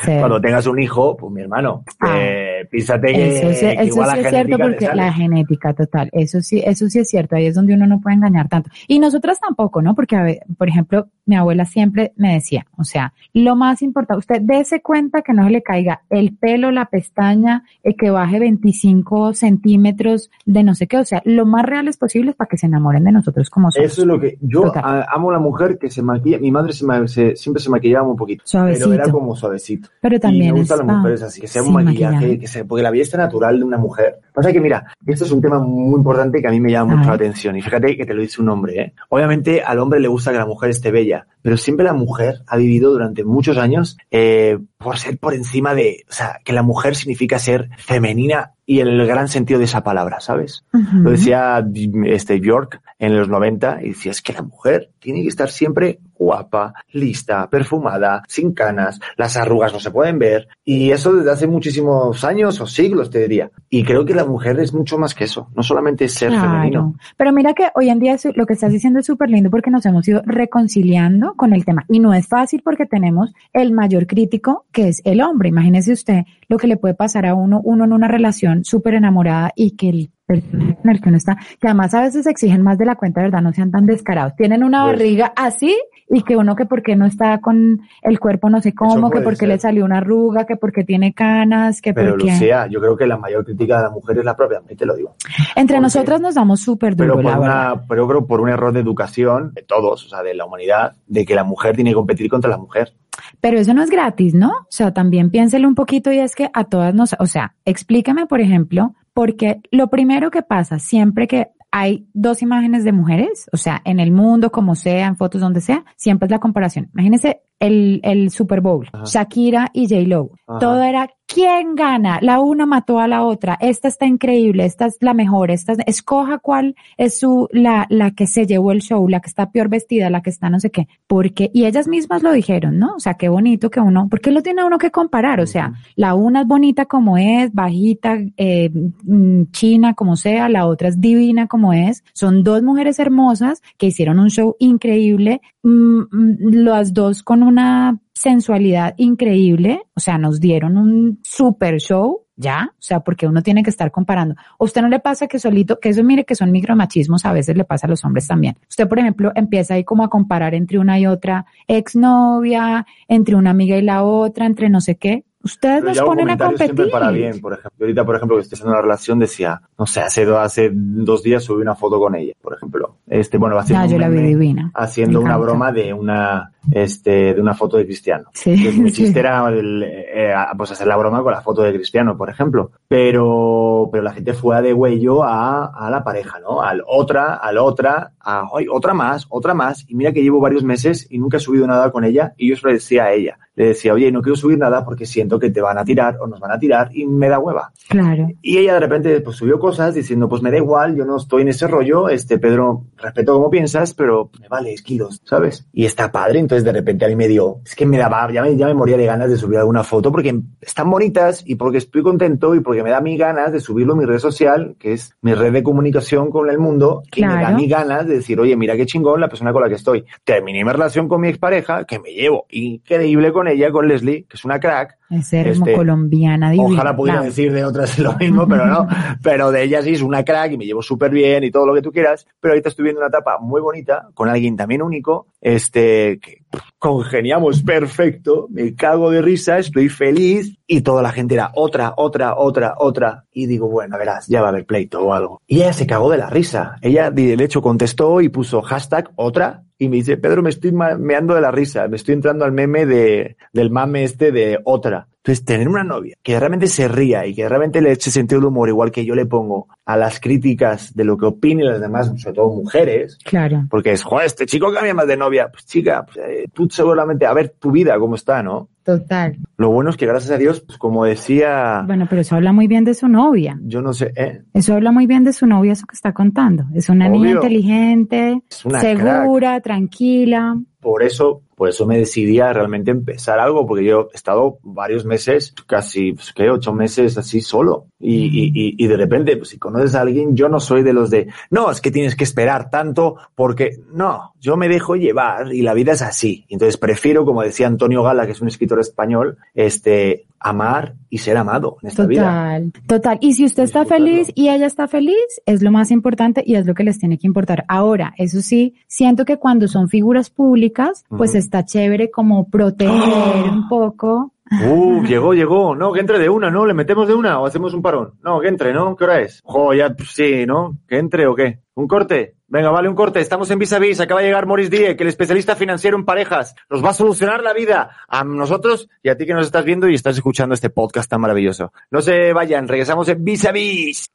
cuando tengas un hijo, pues mi hermano, Ah. eh, piénsate que, Eso sí, que eso igual sí la es cierto porque la genética total, eso sí, eso sí es cierto, ahí es donde uno no puede engañar tanto. Y nosotras tampoco, ¿no? Porque, a ver, por ejemplo, mi abuela siempre me decía, o sea, lo más importante, usted dése cuenta que no se le caiga el pelo, la pestaña, eh, que baje 25 centímetros de no sé qué, o sea, lo más reales posibles para que se enamoren de nosotros como somos. Eso es lo que yo Total. amo a la mujer que se maquilla. Mi madre se, ma- se- siempre se maquillaba un poquito, Suavecito. pero era como suavecito. Pero también y me gustan las mujeres así, que sea un maquillaje, maquillaje. que sea, porque la belleza natural de una mujer. Pasa que mira, esto es un tema muy importante que a mí me llama mucho la atención. Y fíjate que te lo dice un hombre, ¿eh? Obviamente al hombre le gusta que la mujer esté bella, pero siempre la mujer ha vivido durante muchos años eh, por ser por encima de, o sea, que la mujer significa ser femenina y en el gran sentido de esa palabra, ¿sabes? Ujú. Lo decía este York en los 90 y decía, es que la mujer tiene que estar siempre guapa, lista, perfumada, sin canas, las arrugas no se pueden ver y eso desde hace muchísimos años o siglos te diría. Y creo que la mujer es mucho más que eso, no solamente es ser femenino. Pero mira que hoy en día lo que estás diciendo es súper lindo porque nos hemos ido reconciliando con el tema. Y no es fácil porque tenemos el mayor crítico que es el hombre. Imagínese usted lo que le puede pasar a uno, uno en una relación súper enamorada y que el con el que uno está, que además a veces exigen más de la cuenta, ¿verdad? No sean tan descarados. Tienen una Pues- barriga así y que uno que porque no está con el cuerpo no sé cómo, que porque ser. le salió una arruga, que porque tiene canas, que Pero porque... Lucía, yo creo que la mayor crítica de la mujer es la propia, te lo digo. Entre porque- nosotras nos damos súper Pero duro, por la verdad. una, pero creo por un error de educación de todos, o sea, de la humanidad, de que la mujer tiene que competir contra la mujer. Pero eso no es gratis, ¿no? O sea, también piénselo un poquito y es que a todas nos, o sea, explícame, por ejemplo, porque lo primero que pasa siempre que hay dos imágenes de mujeres, o sea, en el mundo, como sea, en fotos, donde sea, siempre es la comparación. Imagínense el, el Super Bowl, Shakira y J Lo. Ajá. Todo era quién gana. La una mató a la otra. Esta está increíble. Esta es la mejor. Esta es- escoja cuál es su la la que se llevó el show, la que está peor vestida, la que está no sé qué. Porque y ellas mismas lo dijeron, ¿no? O sea, qué bonito que uno, porque lo tiene uno que comparar. O sea, la una es bonita como es, bajita, eh, mm, china como sea, la otra es divina como es. Son dos mujeres hermosas que hicieron un show increíble, las dos con una sensualidad increíble, o sea, nos dieron un super show, ya, o sea, porque uno tiene que estar comparando. ¿A usted no le pasa que solito, que eso mire que son micromachismos, a veces le pasa a los hombres también. Usted, por ejemplo, empieza ahí como a comparar entre una y otra exnovia, entre una amiga y la otra, entre no sé qué. Ustedes nos ponen a competir. siempre para bien, por ejemplo. Ahorita, por ejemplo, que estoy haciendo una relación, decía, no sé, hace, do- hace dos días subí una foto con ella, por ejemplo. Este, bueno, haciendo Ah, yo un la vi divina. haciendo una broma de una, este, de una foto de Cristiano. Sí, Entonces, mi sí. chiste era el, eh, pues hacer la broma con la foto de Cristiano, por ejemplo. Pero, pero la gente fue a de huello a, a la pareja, ¿no? Al otra, al otra, a "Ay, otra más, otra más. Y mira que llevo varios meses y nunca he subido nada con ella. Y yo se lo decía a ella. Le decía, oye, no quiero subir nada porque siento que te van a tirar o nos van a tirar y me da hueva. Claro. Y ella de repente pues subió cosas diciendo, pues me da igual, yo no estoy en ese rollo, este Pedro, respeto cómo piensas, pero me vale kilos, ¿sabes? Y está padre, entonces de repente a mí me dio, es que me daba, ya me, ya me moría de ganas de subir alguna foto porque están bonitas y porque estoy contento y porque me da mi ganas de subirlo en mi red social, que es mi red de comunicación con el mundo, y me da Claro. mi ganas de decir, oye, mira qué chingón la persona con la que estoy. Terminé mi relación con mi expareja, que me llevo increíble con ella, con Leslie, que es una crack, Es hermo Este, colombiana divina. Ojalá pudiera decir de otras lo mismo, pero no. Pero de ella sí es una crack y me llevo súper bien y todo lo que tú quieras. Pero ahorita estoy viendo una etapa muy bonita con alguien también único, este, que congeniamos perfecto, me cago de risa, estoy feliz y toda la gente era otra, otra, otra, otra. Y digo, bueno, verás, ya va a haber pleito o algo. Y ella se cagó de la risa. Ella, de hecho, contestó y puso hashtag otra y me dice, Pedro, me estoy meando de la risa, me estoy entrando al meme de, del mame este de otra. Entonces, tener una novia que realmente se ría y que realmente le eche sentido de humor, igual que yo le pongo a las críticas de lo que opinen las demás, sobre todo mujeres, Claro. porque es, joder, este chico cambia más de novia. Pues chica, pues, eh, tú seguramente, a ver tu vida cómo está, ¿no? Total. Lo bueno es que gracias a Dios, pues como decía, Bueno, pero eso habla muy bien de su novia. yo no sé, ¿eh? Eso habla muy bien de su novia, eso que está contando. Es una niña inteligente, una segura, tranquila. por eso, por eso me decidí a realmente empezar algo, porque yo he estado varios meses, casi, pues, ¿qué? Ocho meses así solo. Y, y, y, de repente, pues, si conoces a alguien, yo no soy de los de, no, es que tienes que esperar tanto, porque no, yo me dejo llevar y la vida es así. Entonces prefiero, como decía Antonio Gala, que es un escritor español, este, amar y ser amado en esta vida. Total, total. Y si usted está feliz y ella está feliz, es lo más importante y es lo que les tiene que importar. Ahora, eso sí, siento que cuando son figuras públicas, pues Ujú. Está chévere como proteger un poco. Uh, llegó, llegó. No, que entre de una, ¿no? ¿Le metemos de una o hacemos un parón? No, que entre, ¿no? ¿Qué hora es? Jo, ya, pues, sí, ¿no? ¿Que entre o qué? ¿Un corte? Venga, vale, un corte. Estamos en Vis a Vis. Acaba de llegar Maurice Die, que el especialista financiero en parejas nos va a solucionar la vida a nosotros y a ti que nos estás viendo y estás escuchando este podcast tan maravilloso. No se vayan, regresamos en Vis a Vis.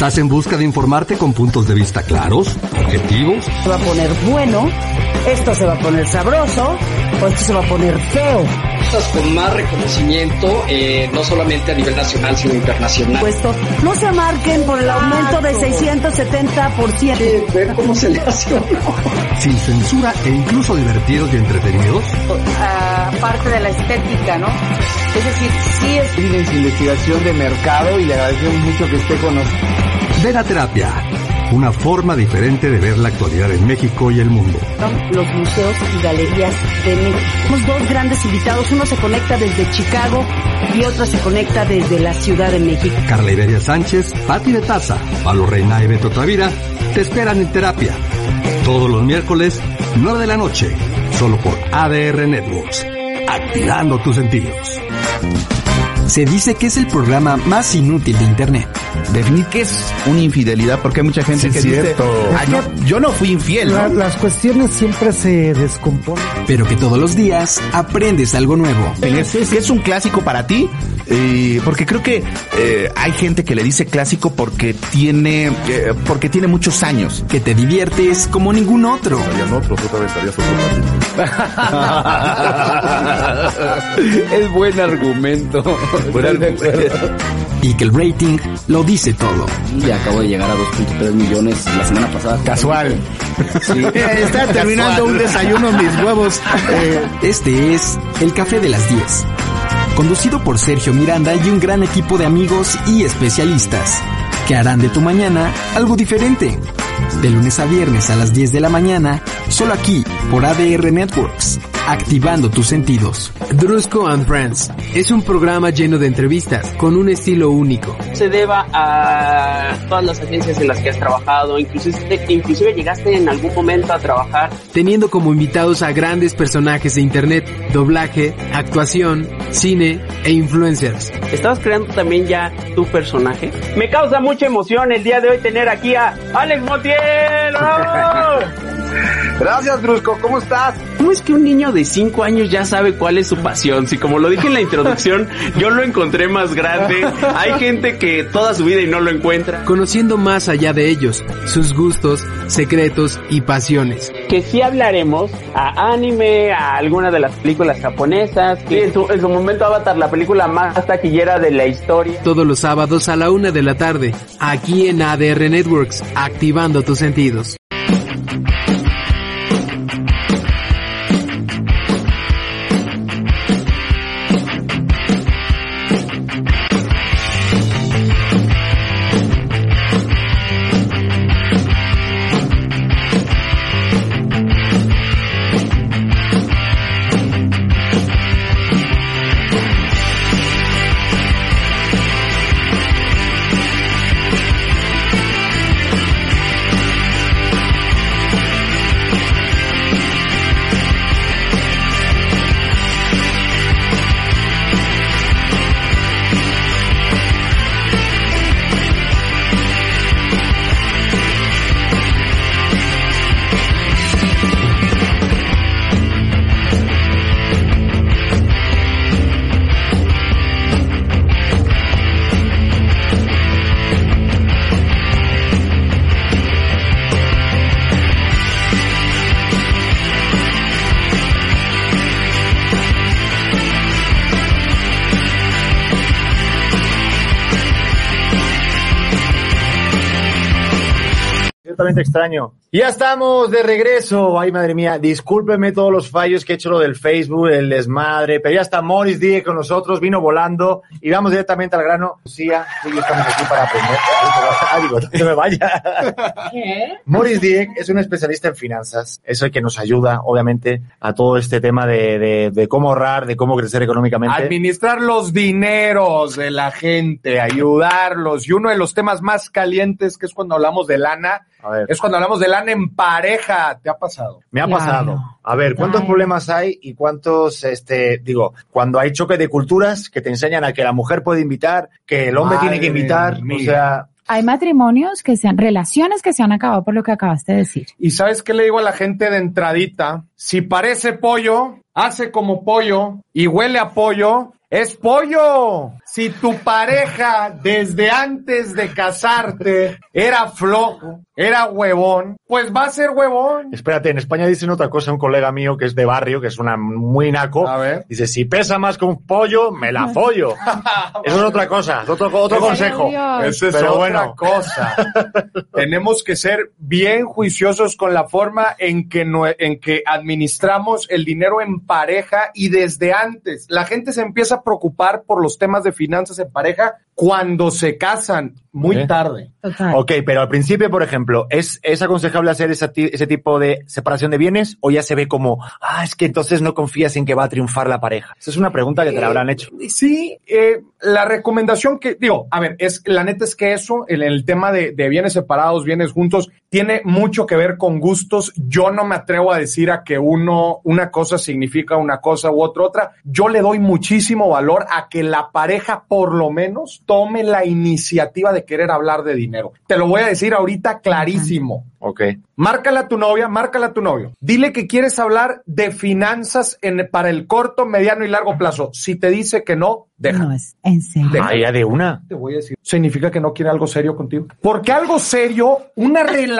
¿Estás en busca de informarte con puntos de vista claros, objetivos? se va a poner bueno, esto se va a poner sabroso, o esto se va a poner feo. con más reconocimiento, eh, no solamente a nivel nacional, sino internacional. Puesto, no se marquen por el aumento de 670%. ver cómo se le hace uno. Sin censura e incluso divertidos y entretenidos. parte de la estética, ¿no? Es decir, sí es su investigación de mercado y le agradecemos mucho que esté con nosotros. Ven a terapia. Una forma diferente de ver la actualidad en México y el mundo. los museos y galerías de México. Tenemos dos grandes invitados, uno se conecta desde Chicago y otro se conecta desde la Ciudad de México. Carla Iberia Sánchez, Pati de Taza, Pablo Reina y Beto Tavira te esperan en terapia. Todos los miércoles, 9 de la noche, solo por ADR Networks. Activando tus sentidos. Se dice que es el programa más inútil de Internet. Definir qué es una infidelidad, porque hay mucha gente Sí, que cierto. dice, "Ah, yo no fui infiel, La- ¿no? las cuestiones siempre se descomponen. Pero que todos los días aprendes algo nuevo. Es, es- es un clásico para ti, Eh, porque creo que eh, hay gente que le dice clásico porque tiene, eh, porque tiene muchos años. Que te diviertes como ningún otro. es buen argumento. Y que el rating lo dice todo. Y acabo de llegar a 2.3 millones la semana pasada. Casual. Sí. Está terminando un desayuno mis huevos. Eh, Este es El Café de las 10. Conducido por Sergio Miranda y un gran equipo de amigos y especialistas que harán de tu mañana algo diferente. De lunes a viernes a las 10 de la mañana, solo aquí por ADR Networks, activando tus sentidos. Drusco and Friends es un programa lleno de entrevistas con un estilo único. se deba a todas las agencias en las que has trabajado, inclusive, inclusive llegaste en algún momento a trabajar. teniendo como invitados a grandes personajes de internet, doblaje, actuación, cine e influencers. ¿Estabas creando también ya tu personaje? Me causa mucha emoción el día de hoy tener aquí a Alex Montiel. ¡Bravo! Gracias, Brusco. ¿Cómo estás? ¿Cómo es que un niño de 5 años ya sabe cuál es su pasión? Si como lo dije en la introducción, yo lo encontré más grande. Hay gente que toda su vida y no lo encuentra. Conociendo más allá de ellos, sus gustos, secretos y pasiones. que sí hablaremos a anime, a alguna de las películas japonesas. que en, su, en su momento Avatar, la película más taquillera de la historia. Todos los sábados a la una de la tarde, aquí en ADR Networks, activando tus sentidos. Ciertamente extraño. Ya estamos de regreso. Ay, madre mía, discúlpeme todos los fallos que he hecho lo del Facebook, el desmadre, pero ya está Morris Díez con nosotros, vino volando y vamos directamente al grano. Lucía, tú y yo estamos aquí para aprender. Ah, digo, no se me vaya. ¿Qué? Morris Dieck es un especialista en finanzas, es el que nos ayuda, obviamente, a todo este tema de, de, de cómo ahorrar, de cómo crecer económicamente. Administrar los dineros de la gente, ayudarlos. Y uno de los temas más calientes, que es cuando hablamos de lana, A ver. es cuando hablamos de lana en pareja. ¿Te ha pasado? Me ha Claro. pasado. A ver, ¿cuántos Ay. problemas hay y cuántos, este, digo, cuando hay choque de culturas que te enseñan a que la mujer puede invitar, que el hombre tiene que invitar, mía. o sea, Hay matrimonios que se han, relaciones que se han acabado por lo que acabaste de decir. ¿Y sabes qué le digo a la gente de entradita? Si parece pollo, hace como pollo y huele a pollo, es pollo. Si tu pareja desde antes de casarte era flojo, era huevón, pues va a ser huevón. espérate, en España dicen otra cosa, un colega mío que es de barrio, que es una muy naco, A ver. dice, si pesa más que un pollo, me la follo. Eso es otra cosa, es otro, otro consejo. Eso es Pero otra bueno. cosa. Tenemos que ser bien juiciosos con la forma en que, en que administramos el dinero en pareja y desde antes. La gente se empieza a preocupar por los temas de finanzas en pareja cuando se casan, muy ¿Eh? tarde. Total. Ok, pero al principio, por ejemplo, ¿es, es aconsejable hacer ti- ese tipo de separación de bienes o ya se ve como, ah, es que entonces no confías en que va a triunfar la pareja? Esa es una pregunta que te la habrán hecho. Sí, eh, la recomendación que, digo, a ver, es, la neta es que eso, el, el tema de, de bienes separados, bienes juntos, tiene mucho que ver con gustos. Yo no me atrevo a decir a que uno, una cosa significa una cosa u otra otra. Yo le doy muchísimo valor a que la pareja por lo menos tome la iniciativa de querer hablar de dinero. Te lo voy a decir ahorita clarísimo. Ok. Márcala a tu novia, márcala a tu novio. Dile que quieres hablar de finanzas en, para el corto, mediano y largo plazo. Si te dice que no, deja. No es en serio. Deja. Ah, ya de una. Te voy a decir. Significa que no quiere algo serio contigo. Porque algo serio, una relación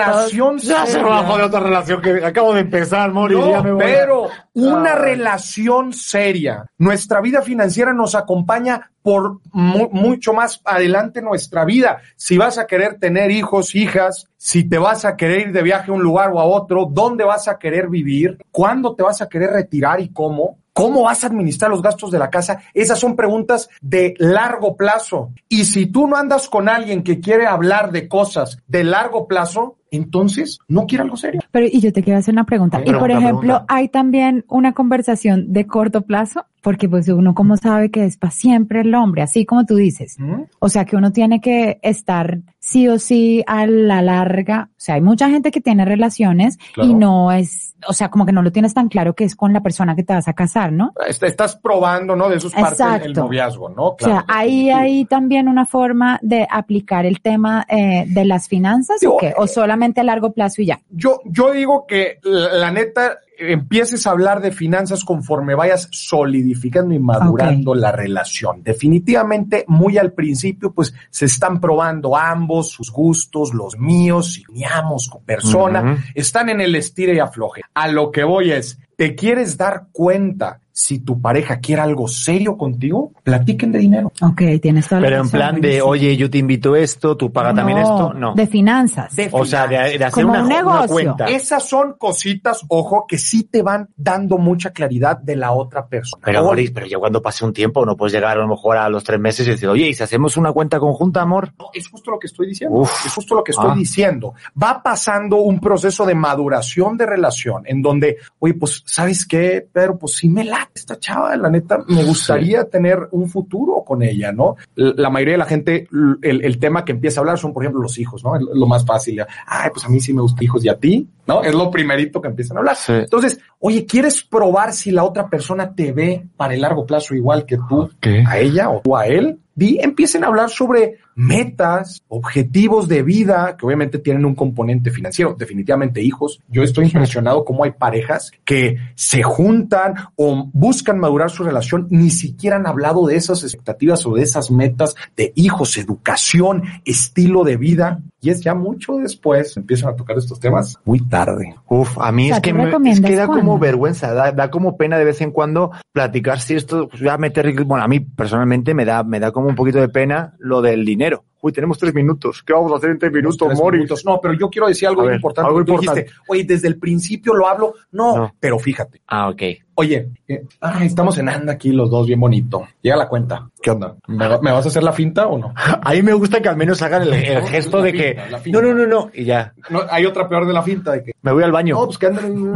Ya se me va a joder otra relación que acabo de empezar, Mori. No, ya me voy a- pero una Ay. relación seria. Nuestra vida financiera nos acompaña por mu- mucho más adelante nuestra vida. Si vas a querer tener hijos, hijas, si te vas a querer ir de viaje a un lugar o a otro, dónde vas a querer vivir, cuándo te vas a querer retirar y cómo. ¿Cómo vas a administrar los gastos de la casa? Esas son preguntas de largo plazo. Y si tú no andas con alguien que quiere hablar de cosas de largo plazo, entonces no quiere algo serio. Pero, y yo te quiero hacer una pregunta. y por ejemplo, pregunta. ¿hay también una conversación de corto plazo? Porque pues uno como sabe que es para siempre el hombre, así como tú dices. O sea que uno tiene que estar sí o sí a la larga. O sea, hay mucha gente que tiene relaciones Claro. y no es, o sea, como que no lo tienes tan claro que es con la persona que te vas a casar, ¿no? Est- Estás probando, ¿no? De eso es parte del- el Exacto. noviazgo, ¿no? o sea, ¿hay, hay también una forma de aplicar el tema eh, de las finanzas o qué? ¿O solamente a largo plazo y ya? Yo, yo digo que la, la neta empieces a hablar de finanzas conforme vayas solidificando y madurando la relación. Definitivamente, muy al principio, pues se están probando ambos, sus gustos, los míos, si uniamos con persona, están en el estire y afloje. A lo que voy es, ¿te quieres dar cuenta si tu pareja quiere algo serio contigo? Platiquen de dinero. Ok, tienes toda la Pero en plan de, oye, yo te invito esto, tú pagas también esto, no. De finanzas. o sea, de, de hacer Como una, un una negocio. cuenta. Esas son cositas, ojo, que sí te van dando mucha claridad de la otra persona. Pero, Boris, pero ya cuando pase un tiempo, no puedes llegar a lo mejor a los tres meses y decir, oye, ¿y si hacemos una cuenta conjunta, amor? No, es justo lo que estoy diciendo. Uf. Es justo lo que estoy Ah. diciendo. Va pasando un proceso de maduración de relación en donde, oye, pues, ¿sabes qué? Pero pues sí me late esta chava, la neta, me gustaría tener un futuro con ella, ¿no? La mayoría de la gente, el, el tema que empieza a hablar son, por ejemplo, los hijos, ¿no? Es Lo más fácil. Ay, pues a mí sí me gustan hijos y a ti, ¿no? Es lo primerito que empiezan a hablar. Sí. Entonces, oye, ¿quieres probar si la otra persona te ve para el largo plazo igual que tú a ella o tú a él? Di, empiecen a hablar sobre metas, objetivos de vida, que obviamente tienen un componente financiero, definitivamente hijos. Yo estoy impresionado cómo hay parejas que se juntan o buscan madurar su relación, ni siquiera han hablado de esas expectativas o de esas metas de hijos, educación, estilo de vida. Y es ya mucho después, empiezan a tocar estos temas muy tarde. Uf, a mí O sea, es que, ¿tú me, es que da como vergüenza, da, da como pena de vez en cuando platicar si esto, pues, voy a meter, bueno, a mí personalmente me da, me da como un poquito de pena lo del dinero. Uy, tenemos tres minutos. ¿Qué vamos a hacer en tres minutos, Tres Mori? minutos. No, pero yo quiero decir algo ver, importante. algo importante. dijiste, oye, desde el principio lo hablo. No, No. pero fíjate. Ah, ok. Oye, eh, ay, estamos cenando aquí los dos bien bonito. Llega la cuenta. ¿Qué onda? ¿Me, va- me vas a hacer la finta o no? A mí me gusta que al menos hagan el, el gesto La de que, finta, la finta. no, no, no, no, y ya, No, hay otra peor de la finta de que. me voy al baño. No, pues que andan.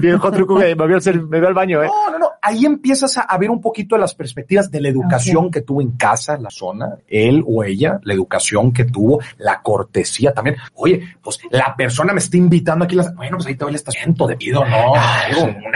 Viejo truco que me voy, me al baño, eh. No, no, no. Ahí empiezas a, a ver un poquito de las perspectivas de la educación que tuvo en casa, la zona, él o ella, la educación que tuvo, la cortesía también. Oye, pues la persona me está invitando aquí. Las, bueno, pues ahí todavía le estás viendo debido, ¿no? Algo, un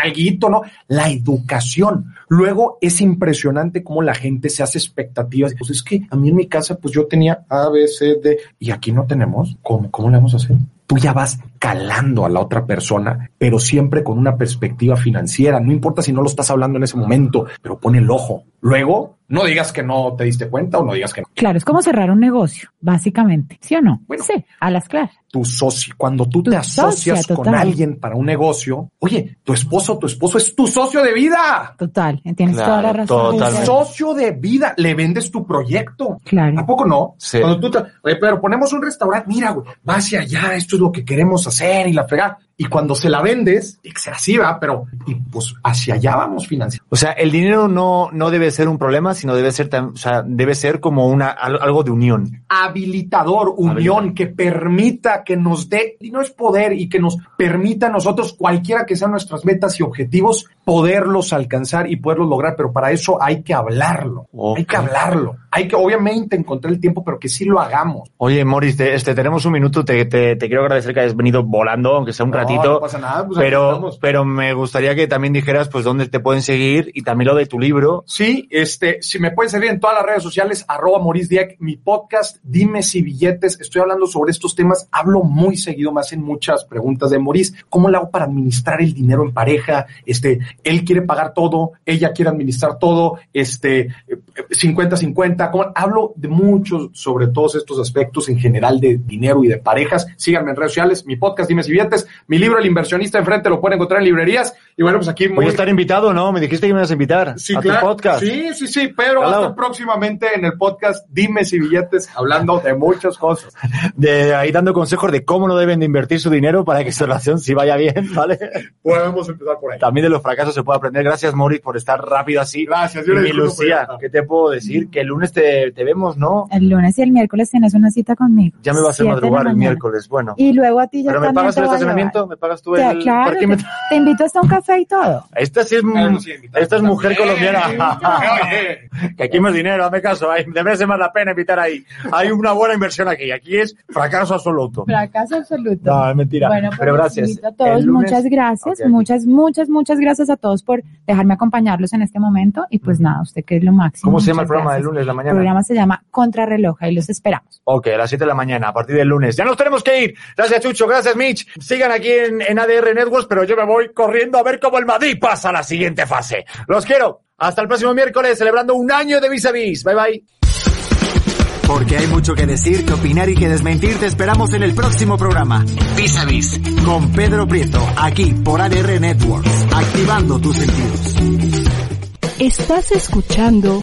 ¿no? La educación. Luego es impresionante cómo la gente se hace expectativas. Pues es que a mí en mi casa, pues yo tenía A, B, C, D, y aquí no tenemos. ¿Cómo, cómo le vamos a hacer? Tú ya vas calando a la otra persona, pero siempre con una perspectiva financiera. No importa si no lo estás hablando en ese momento, pero pon el ojo. Luego, no digas que no te diste cuenta o no digas que no. Claro, es como cerrar un negocio, básicamente. ¿Sí o no? sí, a las claras. Tu socio, cuando tú te asocias socia, con total. alguien para un negocio, oye, tu esposo, tu esposo es tu socio de vida. Total, tienes Claro, toda la razón. Tu socio de vida, le vendes tu proyecto. Claro. ¿A poco no? Sí. Cuando tú te, oye, pero ponemos un restaurante, mira, güey, va hacia allá, esto es lo que queremos hacer y la fregada. Y cuando se la vendes, que así, va, pero, y pues hacia allá vamos financiando. O sea, el dinero no, no debe ser un problema, sino debe ser, o sea, debe ser como una, al- algo de unión. habilitador, unión, que permita que nos dé, y no es poder, y que nos permita a nosotros, cualquiera que sean nuestras metas y objetivos, poderlos alcanzar y poderlos lograr, pero para eso hay que hablarlo, hay que hablarlo. hay que, obviamente, encontrar el tiempo, pero que sí lo hagamos. Oye, Moris, te- este, tenemos un minuto. Te, te, te quiero agradecer que hayas venido volando, aunque sea un No, ratito. no pasa nada, pues pero, pero me gustaría que también dijeras, pues, dónde te pueden seguir y también lo de tu libro. Sí, este, si me pueden seguir en todas las redes sociales, arroba Maurice Dieck, mi podcast, Dime si billetes, estoy hablando sobre estos temas, hablo muy seguido, me hacen muchas preguntas de Maurice, ¿cómo le hago para administrar el dinero en pareja? Este, él quiere pagar todo, ella quiere administrar todo, este, eh, 50-50, ¿cómo? hablo de muchos sobre todos estos aspectos en general de dinero y de parejas, síganme en redes sociales, mi podcast, Dime si billetes, mi libro, El inversionista enfrente, lo pueden encontrar en librerías, y bueno, pues aquí Voy a estar invitado, ¿no? Me dijiste que me ibas a invitar Sí, a claro. tu podcast. Sí, sí, sí, pero va a Claro. estar próximamente en el podcast Dime si billetes, hablando de muchas cosas. De ahí dando consejos de cómo no deben de invertir su dinero para que su relación sí vaya bien, ¿vale? Podemos empezar por ahí. También de los fracasos se puede aprender. Gracias, Moris, por estar rápido así. Gracias, yo Y Lucía. ¿qué te puedo decir? Que el lunes te, te vemos, ¿no? El lunes y el miércoles tienes una cita conmigo. Ya me va a madrugar el miércoles. Bueno. Y luego a ti ya ¿Pero me pagas te el estacionamiento? ¿Me pagas tú el claro, te, parquímetro? te invito hasta un café y todo. Esta sí es, esta es mujer colombiana. que aquí más dinero, hazme caso. Me merece más la pena invitar ahí. Hay una buena inversión aquí. Aquí es fracaso absoluto. Fracaso absoluto. No, es mentira. Bueno, pues Pero gracias. a todos, El lunes- muchas gracias, muchas, muchas, muchas gracias a todos por dejarme acompañarlos en este momento y pues nada, usted que es lo máximo. ¿Cómo se llama el programa del lunes, la El mañana? programa se llama Contrarreloj, ahí los esperamos. Ok, a las 7 de la mañana, a partir del lunes. Ya nos tenemos que ir. Gracias, Chucho. Gracias, Mitch. Sigan aquí en, en ADR Networks, pero yo me voy corriendo a ver cómo el Madrid pasa a la siguiente fase. Los quiero. Hasta el próximo miércoles, celebrando un año de Vis a Vis. Bye, bye. Porque hay mucho que decir, que opinar y que desmentir. Te esperamos en el próximo programa. Vis a Vis. Con Pedro Prieto. Aquí por ADR Networks. Activando tus sentidos. Estás escuchando